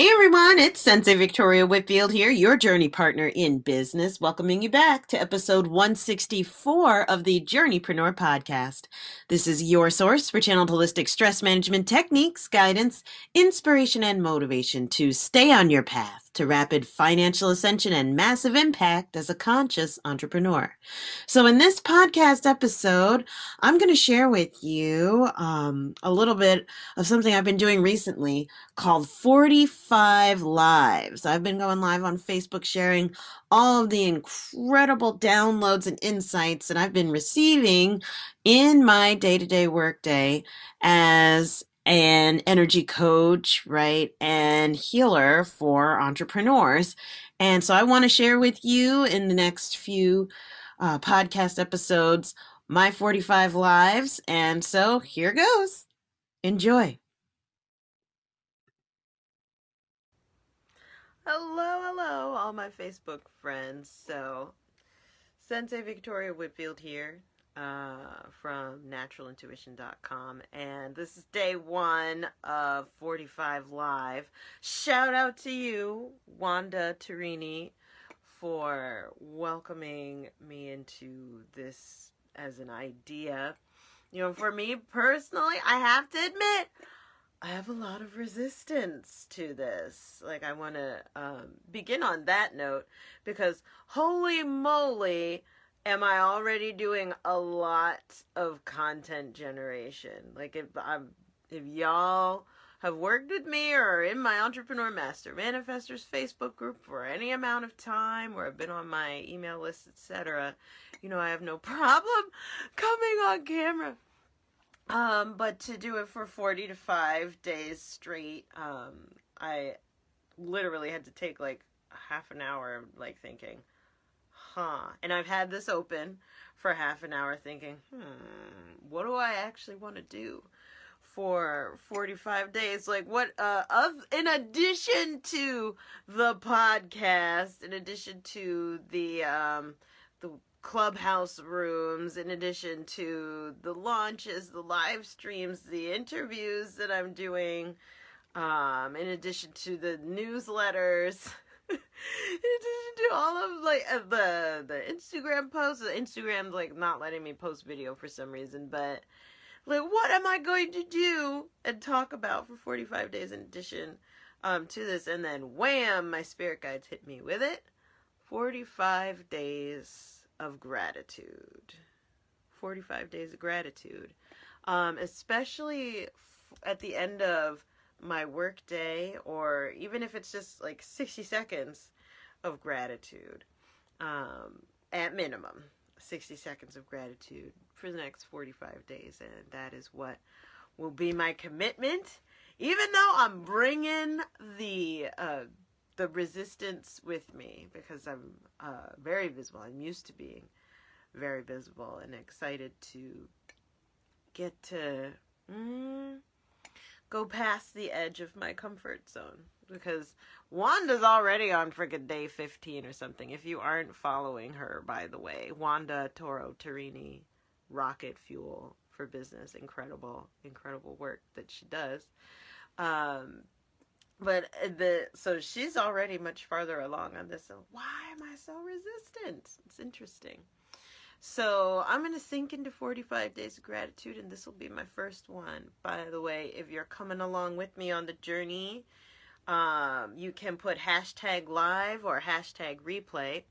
Hey everyone, it's Sensei Victoria Whitfield here, your journey partner in business, welcoming you back to episode 164 of the Journeypreneur podcast. This is your source for channeled holistic stress management techniques, guidance, inspiration, and motivation to stay on your path to rapid financial ascension and massive impact as a conscious entrepreneur. So, in this podcast episode, I'm going to share with you um, a little bit of something I've been doing recently called 45 Lives. I've been going live on Facebook sharing all of the incredible downloads and insights that I've been receiving in my day to day workday as an energy coach, right, and healer for entrepreneurs. And so I want to share with you in the next few uh, podcast episodes my 45 lives. And so here goes. Enjoy. Hello, hello, all my Facebook friends. So, Sensei Victoria Whitfield here uh, from naturalintuition.com. And this is day one of 45 Live. Shout out to you, Wanda Tarini, for welcoming me into this as an idea. You know, for me personally, I have to admit, I have a lot of resistance to this. Like, I want to um, begin on that note because holy moly, am I already doing a lot of content generation? Like if I'm if y'all have worked with me or in my entrepreneur master manifestors Facebook group for any amount of time or have been on my email list, etc., you know, I have no problem coming on camera. Um, but to do it for 40 to 5 days straight, um, I literally had to take like half an hour of like thinking, huh. And I've had this open for half an hour thinking, hmm, what do I actually want to do for 45 days? Like what uh of in addition to the podcast, in addition to the um the clubhouse rooms in addition to the launches, the live streams, the interviews that I'm doing um in addition to the newsletters addition to all of like uh, the the Instagram posts, Instagram's like not letting me post video for some reason, but like what am I going to do and talk about for 45 days in addition um to this? And then wham my spirit guides hit me with it. 45 days of gratitude. 45 days of gratitude. Um especially at the end of my work day or even if it's just like 60 seconds of gratitude um, at minimum 60 seconds of gratitude for the next 45 days and that is what will be my commitment. Even though i'm bringing the uh, the resistance with me because i'm uh, very visible. I'm used to being very visible and excited to get to mm, go past the edge of my comfort zone because Wanda's already on friggin' day 15 or something. If you aren't following her, by the way, Wanda Toro Tarini, rocket fuel for business, incredible, incredible work that she does. Um, but the so she's already much farther along on this. So why am I so resistant? It's interesting. So I'm going to sink into 45 days of gratitude, and this will be my first one. By the way, if you're coming along with me on the journey, um, you can put hashtag live or hashtag replay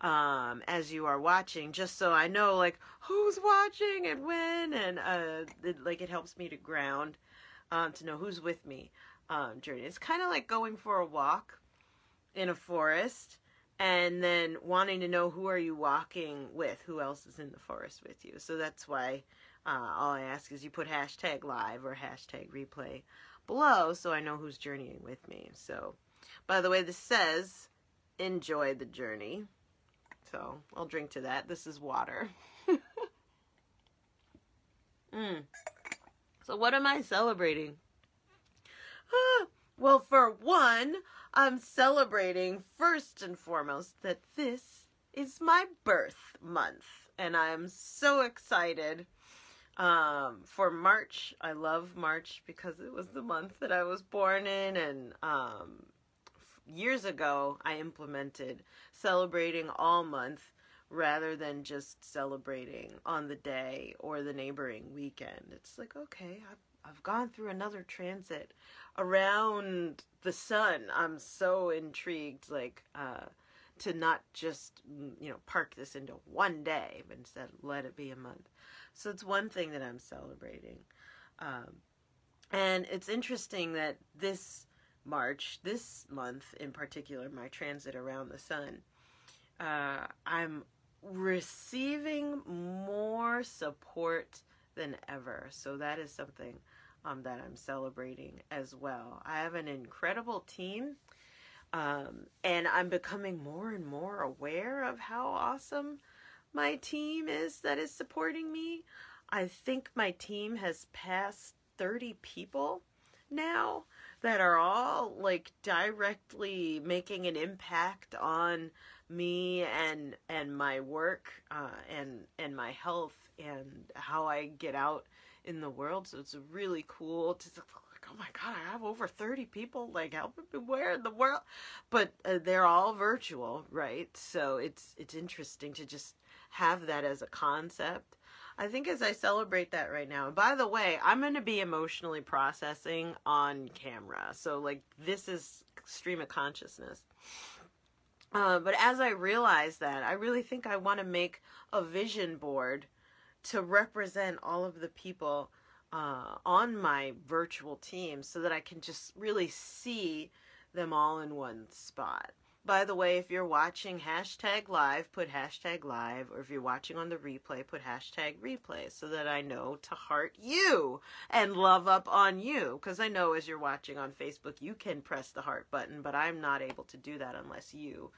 um, as you are watching, just so I know like who's watching and when, and uh, it, like it helps me to ground um, to know who's with me um, journey. It's kind of like going for a walk in a forest and then wanting to know who are you walking with? Who else is in the forest with you? So that's why uh, all i ask is you put hashtag live or hashtag replay below so i know who's journeying with me. So by the way this says enjoy the journey. So i'll drink to that. This is water. Mm. so what am i celebrating? Ah, well for one I'm celebrating first and foremost that this is my birth month. And I'm so excited Um, for March, I love March because it was the month that I was born in, and um, years ago I implemented celebrating all month rather than just celebrating on the day or the neighboring weekend. It's like, okay, I've, I've gone through another transit around the sun. I'm so intrigued, like, uh, to not just, you know, park this into one day, but instead let it be a month. So it's one thing that I'm celebrating. Um, and it's interesting that this March, this month in particular, my transit around the sun, uh, I'm receiving more support than ever. So that is something um, that I'm celebrating as well. I have an incredible team. Um, and I'm becoming more and more aware of how awesome my team is that is supporting me. I think my team has passed 30 people now that are all like directly making an impact on me and and my work uh, and and my health and how I get out in the world. So it's really cool to like, oh my god, I have over thirty people like helping me where in the world, but uh, they're all virtual, right? So it's it's interesting to just have that as a concept. I think as I celebrate that right now, and by the way, I'm going to be emotionally processing on camera. So, like, this is stream of consciousness. Uh, but as I realize that, I really think I want to make a vision board to represent all of the people uh, on my virtual team so that I can just really see them all in one spot. By the way, if you're watching hashtag live, put hashtag live, or if you're watching on the replay, put hashtag replay so that I know to heart you and love up on you. Because I know as you're watching on Facebook, you can press the heart button, but I'm not able to do that unless you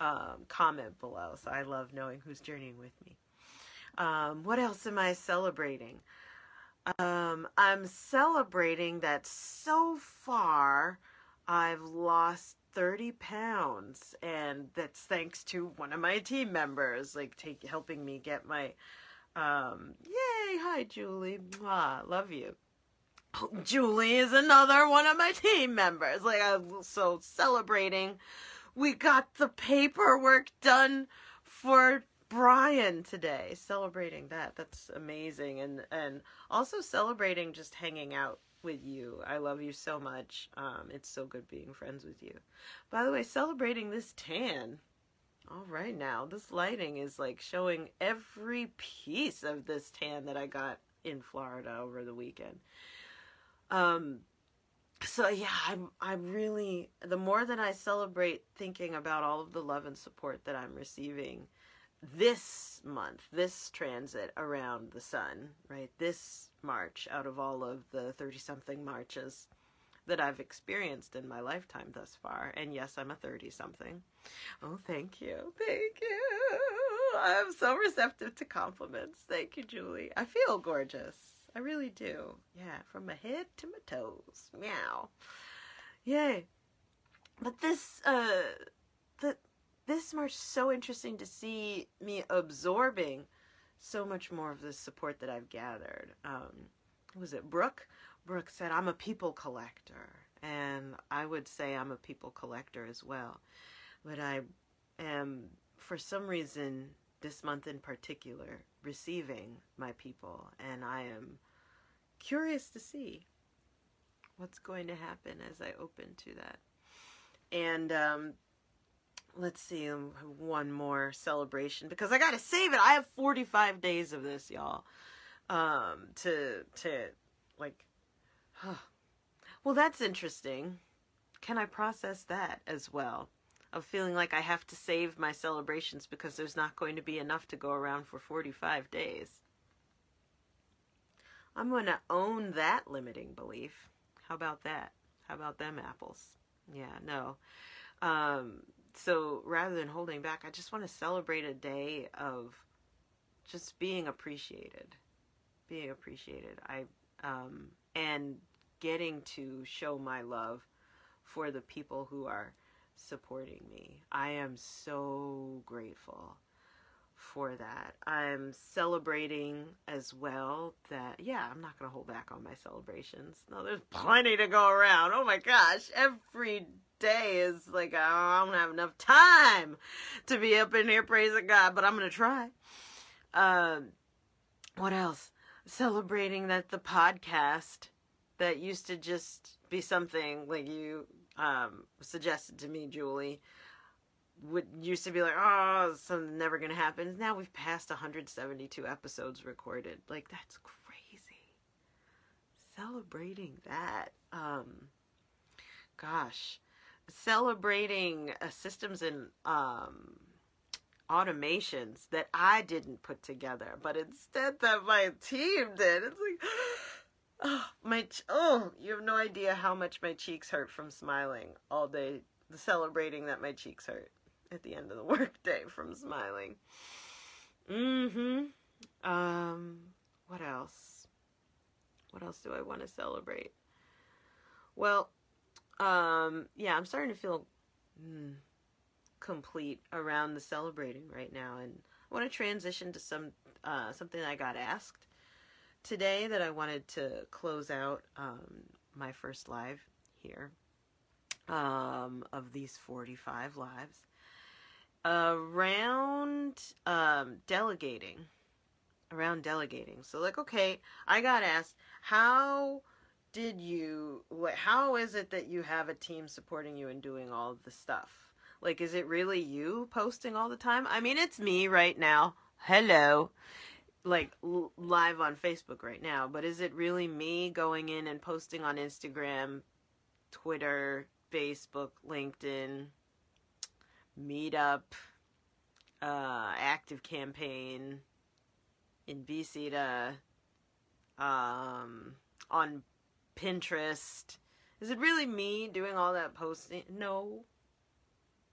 um, comment below. So I love knowing who's journeying with me. Um, what else am I celebrating? Um, I'm celebrating that so far I've lost 30 pounds and that's thanks to one of my team members like take helping me get my um yay hi julie Mwah, love you julie is another one of my team members like i'm so celebrating we got the paperwork done for brian today celebrating that that's amazing and and also celebrating just hanging out with you. I love you so much. Um, it's so good being friends with you. By the way, celebrating this tan. All right, now this lighting is like showing every piece of this tan that I got in Florida over the weekend. Um, so yeah, I'm I'm really the more that I celebrate thinking about all of the love and support that I'm receiving this month, this transit around the sun, right? This march out of all of the 30 something marches that I've experienced in my lifetime thus far. And yes, I'm a 30 something. Oh, thank you. Thank you. I'm so receptive to compliments. Thank you, Julie. I feel gorgeous. I really do. Yeah, from my head to my toes. Meow. Yay. But this, uh, the, this march so interesting to see me absorbing so much more of the support that I've gathered. Um, was it Brooke? Brooke said, I'm a people collector. And I would say I'm a people collector as well. But I am, for some reason, this month in particular, receiving my people. And I am curious to see what's going to happen as I open to that. And um, let's see um, one more celebration because I gotta save it. I have 45 days of this, y'all. Um, to to like, huh. well, that's interesting. Can I process that as well? Of feeling like I have to save my celebrations because there's not going to be enough to go around for 45 days. I'm going to own that limiting belief. How about that? How about them apples? Yeah, no. Um, so rather than holding back, I just want to celebrate a day of just being appreciated, being appreciated. I um, and getting to show my love for the people who are supporting me. I am so grateful for that. I'm celebrating as well that, yeah, I'm not going to hold back on my celebrations. No, there's plenty to go around. Oh my gosh, every day is like, I don't have enough time to be up in here praising God, but I'm going to try. Um, what else? Celebrating that the podcast that used to just be something like you um, suggested to me, Julie, would used to be like, oh, something never gonna happen. Now we've passed 172 episodes recorded. Like that's crazy. Celebrating that. Um, gosh, celebrating uh, systems and um, automations that I didn't put together, but instead that my team did. It's like. Oh, my oh, you have no idea how much my cheeks hurt from smiling all day, celebrating that my cheeks hurt at the end of the workday from smiling. Mm-hmm. Um, what else? What else do I want to celebrate? Well, um, yeah, I'm starting to feel mm, complete around the celebrating right now, and I want to transition to some uh, something I got asked today that I wanted to close out um, my first live here um, of these 45 lives around um, delegating. Around delegating. So, like, okay, I got asked, how did you, what, how is it that you have a team supporting you and doing all the stuff? Like, is it really you posting all the time? I mean, it's me right now. Hello like l- live on Facebook right now, but is it really me going in and posting on Instagram, Twitter, Facebook, LinkedIn, Meetup, uh, Active Campaign, Invisida, um, on Pinterest? Is it really me doing all that posting? No.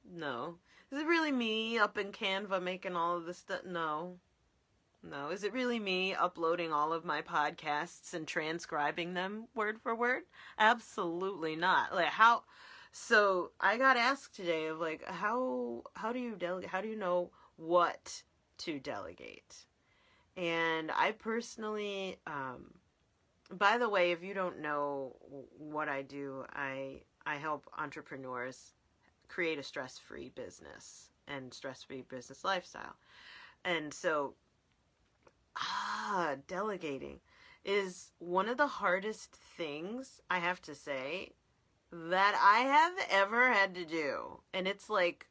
No. Is it really me up in Canva making all of this stuff? No. No, is it really me uploading all of my podcasts and transcribing them word for word? Absolutely not. Like how so I got asked today of like how how do you delegate how do you know what to delegate? And I personally um by the way, if you don't know what I do, I I help entrepreneurs create a stress-free business and stress-free business lifestyle. And so ah, delegating is one of the hardest things I have to say that I have ever had to do. And it's like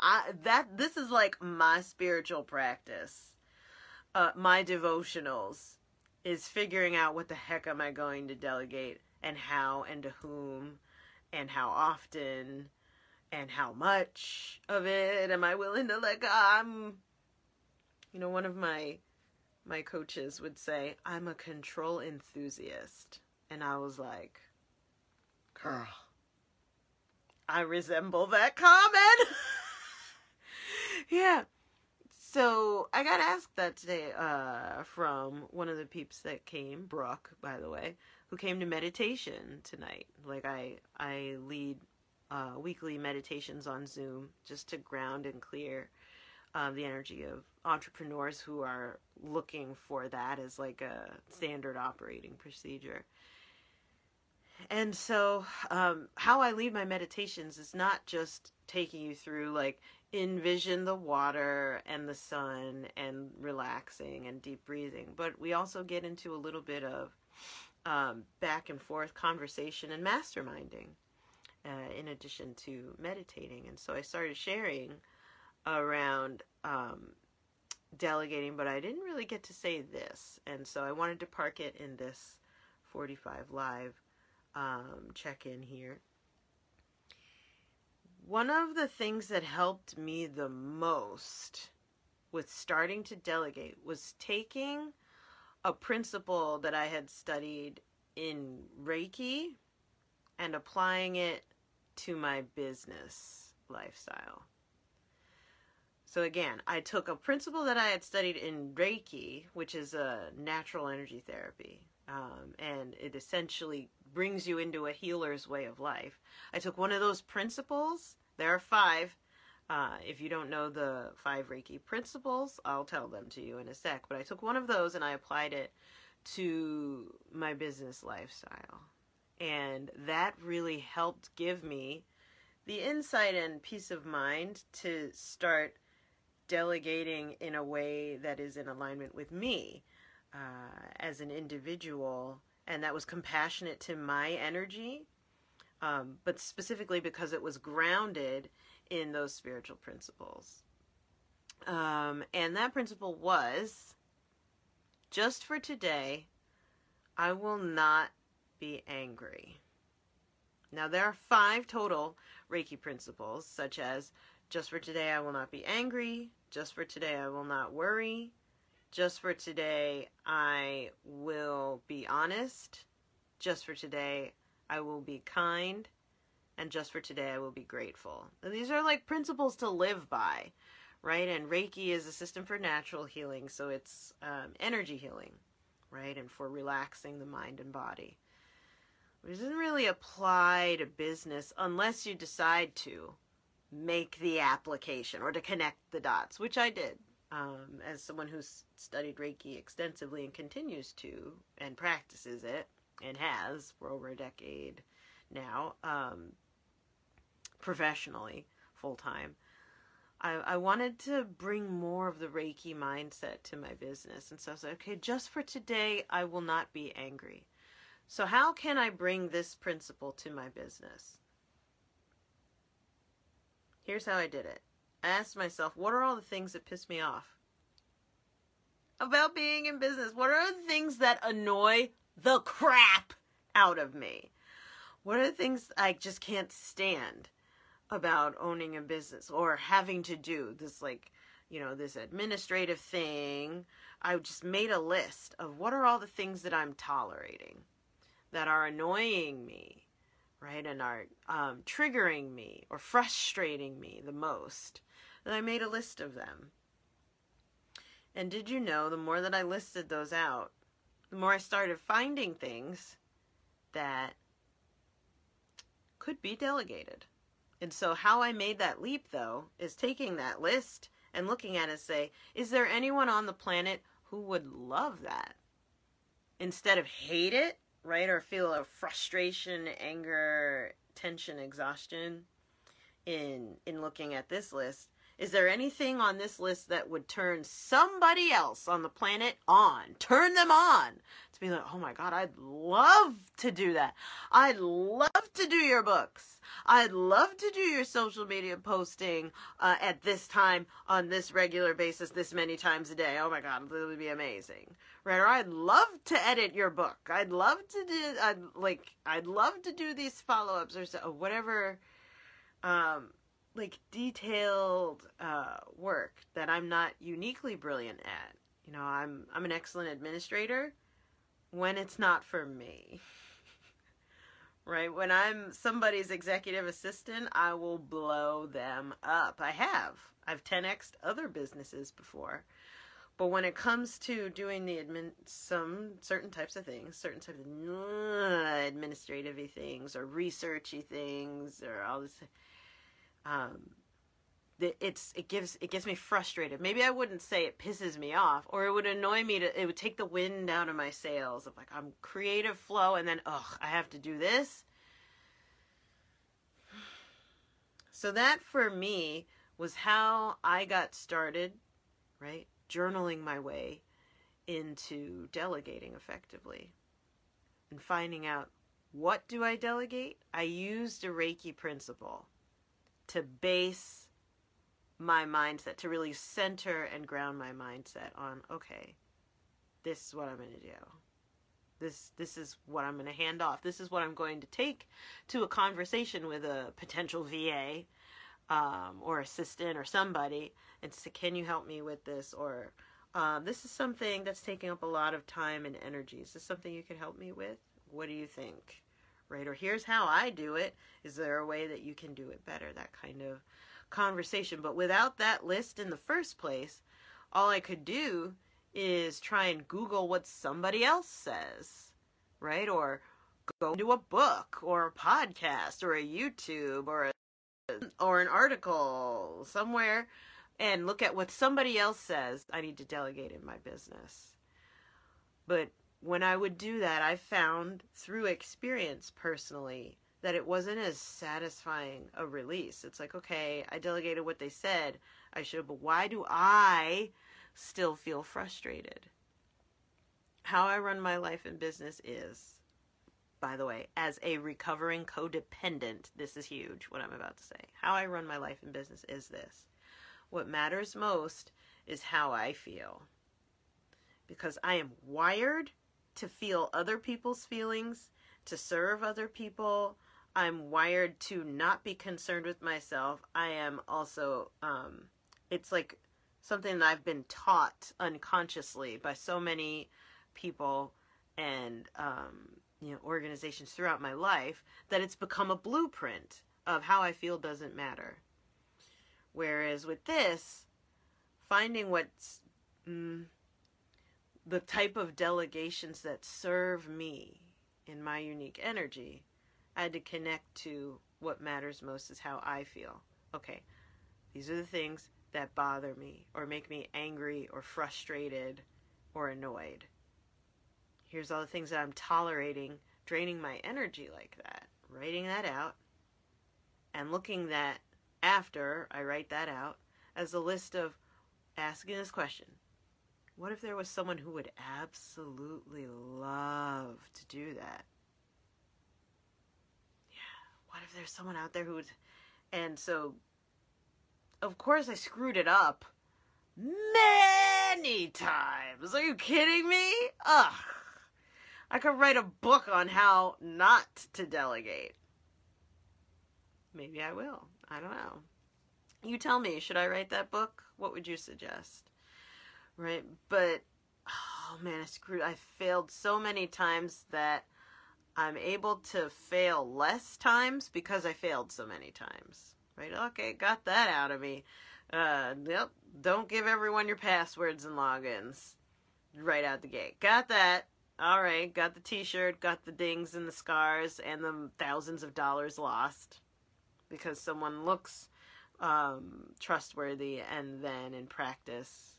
I that this is like my spiritual practice. Uh my devotionals is figuring out what the heck am I going to delegate and how and to whom and how often and how much of it am I willing to let go. I'm you know one of my my coaches would say, I'm a control enthusiast. And I was like, girl, I resemble that comment. yeah. So I got asked that today uh, from one of the peeps that came, Brooke, by the way, who came to meditation tonight. Like I, I lead uh, weekly meditations on Zoom just to ground and clear um, the energy of entrepreneurs who are looking for that as like a standard operating procedure. And so, um, how I lead my meditations is not just taking you through like envision the water and the sun and relaxing and deep breathing, but we also get into a little bit of um, back and forth conversation and masterminding uh, in addition to meditating. And so I started sharing around um, delegating, but I didn't really get to say this. And so I wanted to park it in this 45 Live um, check in here. One of the things that helped me the most with starting to delegate was taking a principle that I had studied in Reiki and applying it to my business lifestyle. So again, I took a principle that I had studied in Reiki, which is a natural energy therapy, um, and it essentially brings you into a healer's way of life. I took one of those principles. There are five. Uh, if you don't know the five Reiki principles, I'll tell them to you in a sec. But I took one of those and I applied it to my business lifestyle. And that really helped give me the insight and peace of mind to start delegating in a way that is in alignment with me uh, as an individual and that was compassionate to my energy, um, but specifically because it was grounded in those spiritual principles. Um, and that principle was just for today, I will not be angry. Now, there are five total Reiki principles, such as just for today, I will not be angry. Just for today, I will not worry. Just for today, I will be honest. Just for today, I will be kind. And just for today, I will be grateful. these are like principles to live by, right? And Reiki is a system for natural healing, so it's um, energy healing, right? And for relaxing the mind and body. It doesn't really apply to business unless you decide to make the application or to connect the dots, which I did. Um, as someone who's studied Reiki extensively and continues to and practices it and has for over a decade now, um, professionally, full time, I, I wanted to bring more of the Reiki mindset to my business. And so I was like, okay, just for today, I will not be angry. So, how can I bring this principle to my business? Here's how I did it. I asked myself, what are all the things that piss me off about being in business? What are the things that annoy the crap out of me? What are the things I just can't stand about owning a business or having to do this, like, you know, this administrative thing? I just made a list of what are all the things that I'm tolerating that are annoying me right, and are um, triggering me or frustrating me the most. And I made a list of them. And did you know the more that I listed those out, the more I started finding things that could be delegated. And so, how I made that leap, though, is taking that list and looking at it and say, is there anyone on the planet who would love that? Instead of hate it, right? Or feel a frustration, anger, tension, exhaustion in in looking at this list. Is there anything on this list that would turn somebody else on the planet on? Turn them on to be like, oh my God, I'd love to do that. I'd love to do your books. I'd love to do your social media posting uh, at this time on this regular basis, this many times a day. Oh my God, it would be amazing right? Or I'd love to edit your book. I'd love to do, I'd like, I'd love to do these follow ups or so, whatever, um, like detailed uh, work that I'm not uniquely brilliant at. You know, I'm I'm an excellent administrator when it's not for me. right? When I'm somebody's executive assistant, I will blow them up. I have. I've 10x other businesses before. But when it comes to doing the admin, some certain types of things, certain types of uh, administrative things or researchy things or all this, um, it's it gives it gets me frustrated. Maybe I wouldn't say it pisses me off, or it would annoy me to. It would take the wind out of my sails of like I'm creative flow, and then ugh, I have to do this. So that for me was how I got started, right? journaling my way into delegating effectively and finding out what do I delegate? I used a Reiki principle to base my mindset, to really center and ground my mindset on, okay, this is what I'm going to do. This, this is what I'm going to hand off. This is what I'm going to take to a conversation with a potential VA um, or assistant or somebody and say, can you help me with this? Or um, this is something that's taking up a lot of time and energy. Is this something you could help me with? What do you think? Right? Or here's how I do it. Is there a way that you can do it better? That kind of conversation. But without that list in the first place, all I could do is try and Google what somebody else says, right? Or go to a book or a podcast or a YouTube or a or an article somewhere and look at what somebody else says I need to delegate in my business. But when I would do that, I found through experience personally that it wasn't as satisfying a release. It's like, okay, I delegated what they said I should, but why do I still feel frustrated? How I run my life and business is, by the way, as a recovering codependent, this is huge what I'm about to say. How I run my life and business is this what matters most is how I feel. Because I am wired to feel other people's feelings, to serve other people. I'm wired to not be concerned with myself. I am also, um, it's like something that I've been taught unconsciously by so many people and, um, you know, organizations throughout my life that it's become a blueprint of how I feel doesn't matter. Whereas with this, finding what's mm, the type of delegations that serve me in my unique energy, I had to connect to what matters most is how I feel. Okay, these are the things that bother me or make me angry or frustrated or annoyed. Here's all the things that I'm tolerating, draining my energy like that. Writing that out and looking that after I write that out as a list of asking this question What if there was someone who would absolutely love to do that? Yeah, what if there's someone out there who would. And so, of course, I screwed it up many times. Are you kidding me? Ugh. I could write a book on how not to delegate. Maybe I will. I don't know. You tell me, should I write that book? What would you suggest? Right? But oh man, I screwed I failed so many times that I'm able to fail less times because I failed so many times. Right? Okay, got that out of me. Uh, yep, don't give everyone your passwords and logins right out the gate. Got that. All right, got the t-shirt, got the dings and the scars and the thousands of dollars lost because someone looks um, trustworthy and then in practice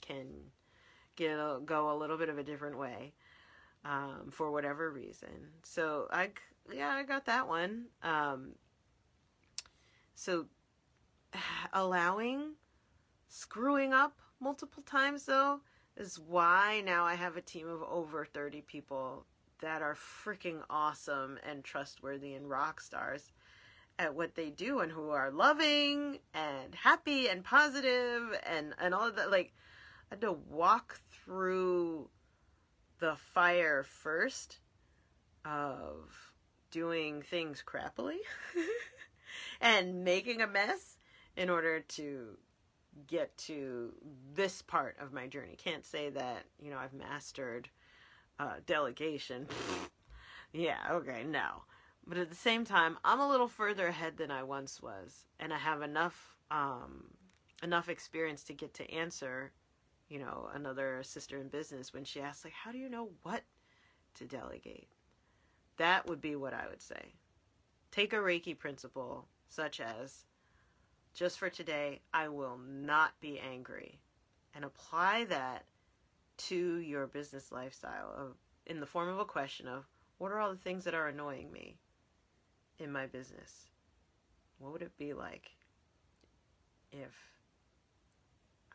can get a, go a little bit of a different way um, for whatever reason. So I yeah I got that one. Um, so allowing screwing up multiple times though is why now I have a team of over 30 people that are freaking awesome and trustworthy and rock stars at what they do and who are loving and happy and positive and and all of that like I had to walk through the fire first of doing things crappily and making a mess in order to get to this part of my journey. Can't say that, you know, I've mastered uh, delegation. yeah, okay, no. But at the same time, I'm a little further ahead than I once was, and I have enough um, enough experience to get to answer, you know, another sister in business when she asks like, "How do you know what to delegate?" That would be what I would say. Take a Reiki principle such as just for today, I will not be angry and apply that to your business lifestyle of in the form of a question of what are all the things that are annoying me? in my business, what would it be like if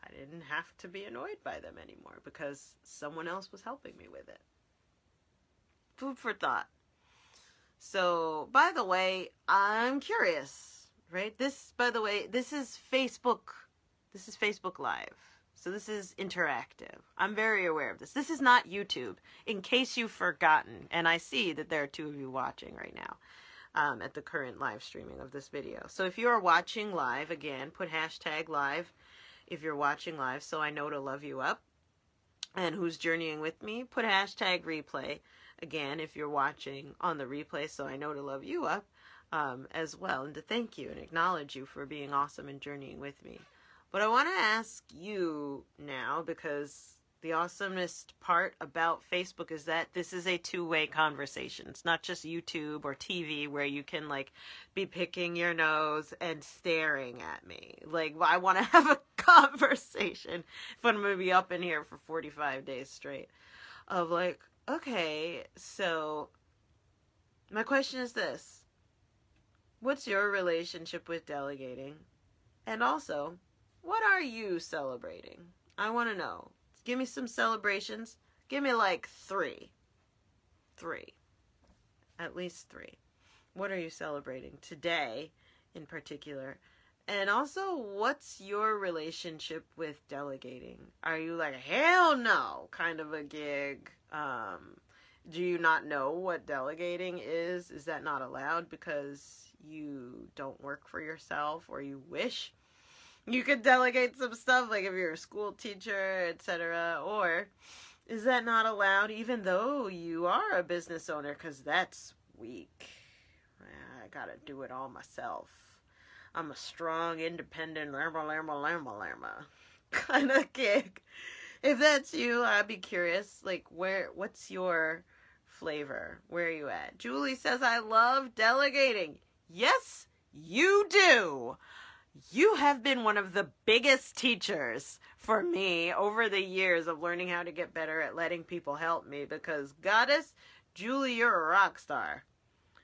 I didn't have to be annoyed by them anymore because someone else was helping me with it? Food for thought. So, by the way, I'm curious, right? This, by the way, this is Facebook. This is Facebook Live. So this is interactive. I'm very aware of this. This is not YouTube, in case you've forgotten. And I see that there are two of you watching right now um, at the current live streaming of this video. So if you are watching live, again, put hashtag live if you're watching live so I know to love you up. And who's journeying with me, put hashtag replay again if you're watching on the replay so I know to love you up um, as well and to thank you and acknowledge you for being awesome and journeying with me. But I want to ask you now because The awesomest part about Facebook is that this is a two way conversation. It's not just YouTube or TV where you can like be picking your nose and staring at me. Like, I want to have a conversation if I'm going to be up in here for 45 days straight of like, okay, so my question is this What's your relationship with delegating? And also, what are you celebrating? I want to know. Give me some celebrations. Give me like three. Three. At least three. What are you celebrating today in particular? And also, what's your relationship with delegating? Are you like, hell no, kind of a gig? Um, do you not know what delegating is? Is that not allowed because you don't work for yourself or you wish you could delegate some stuff like if you're a school teacher, etc. Or is that not allowed even though you are a business owner cuz that's weak. I got to do it all myself. I'm a strong, independent, llama, llama, llama, llama kind of gig. If that's you, I'd be curious. Like, where? What's your flavor? Where are you at? Julie says, I love delegating. Yes, you do. You have been one of the biggest teachers for me over the years of learning how to get better at letting people help me because, Goddess, Julie, you're a rock star.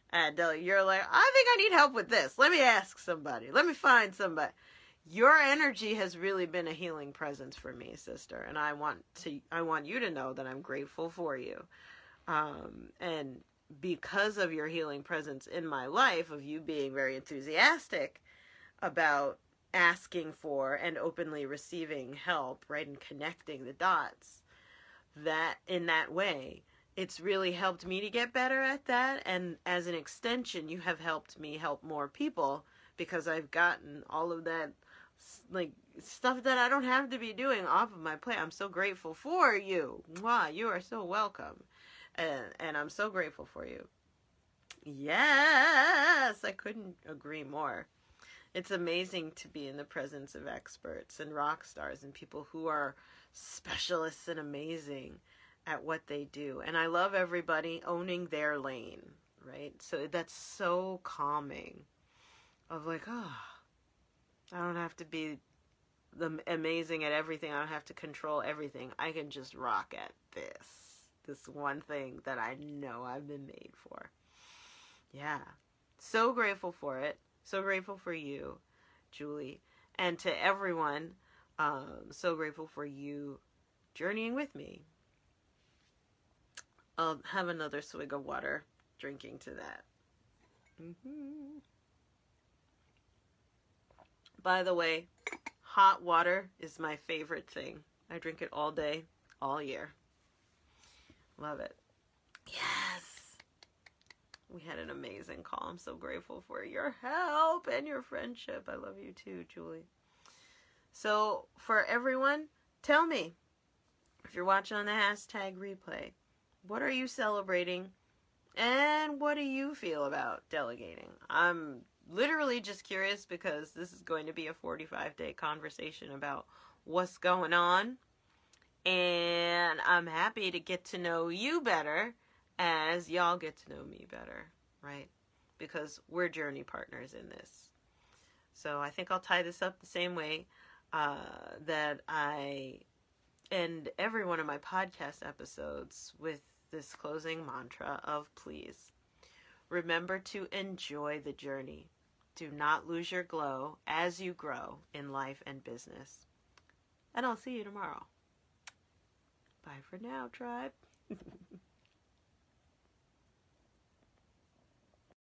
And uh, you're like, I think I need help with this. Let me ask somebody. Let me find somebody. Your energy has really been a healing presence for me, sister, and I want to I want you to know that I'm grateful for you. Um, and because of your healing presence in my life, of you being very enthusiastic about asking for and openly receiving help, right, and connecting the dots, that in that way, it's really helped me to get better at that. And as an extension, you have helped me help more people because I've gotten all of that like stuff that I don't have to be doing off of my plate. I'm so grateful for you. Wow, you are so welcome and and I'm so grateful for you. Yes, I couldn't agree more. It's amazing to be in the presence of experts and rock stars and people who are specialists and amazing at what they do. And I love everybody owning their lane, right? So that's so calming. Of like, oh, I don't have to be the amazing at everything. I don't have to control everything. I can just rock at this this one thing that I know I've been made for. Yeah. So grateful for it. So grateful for you, Julie. And to everyone, um, so grateful for you journeying with me. I'll have another swig of water drinking to that. Mm-hmm. By the way, hot water is my favorite thing. I drink it all day, all year. Love it. Yes. We had an amazing call. I'm so grateful for your help and your friendship. I love you too, Julie. So, for everyone, tell me if you're watching on the hashtag replay, what are you celebrating and what do you feel about delegating? I'm literally just curious because this is going to be a 45 day conversation about what's going on and I'm happy to get to know you better as y'all get to know me better, right? Because we're journey partners in this. So I think I'll tie this up the same way uh, that I end every one of my podcast episodes with this closing mantra of please. Remember to enjoy the journey. Do not lose your glow as you grow in life and business. And I'll see you tomorrow. Bye for now, tribe.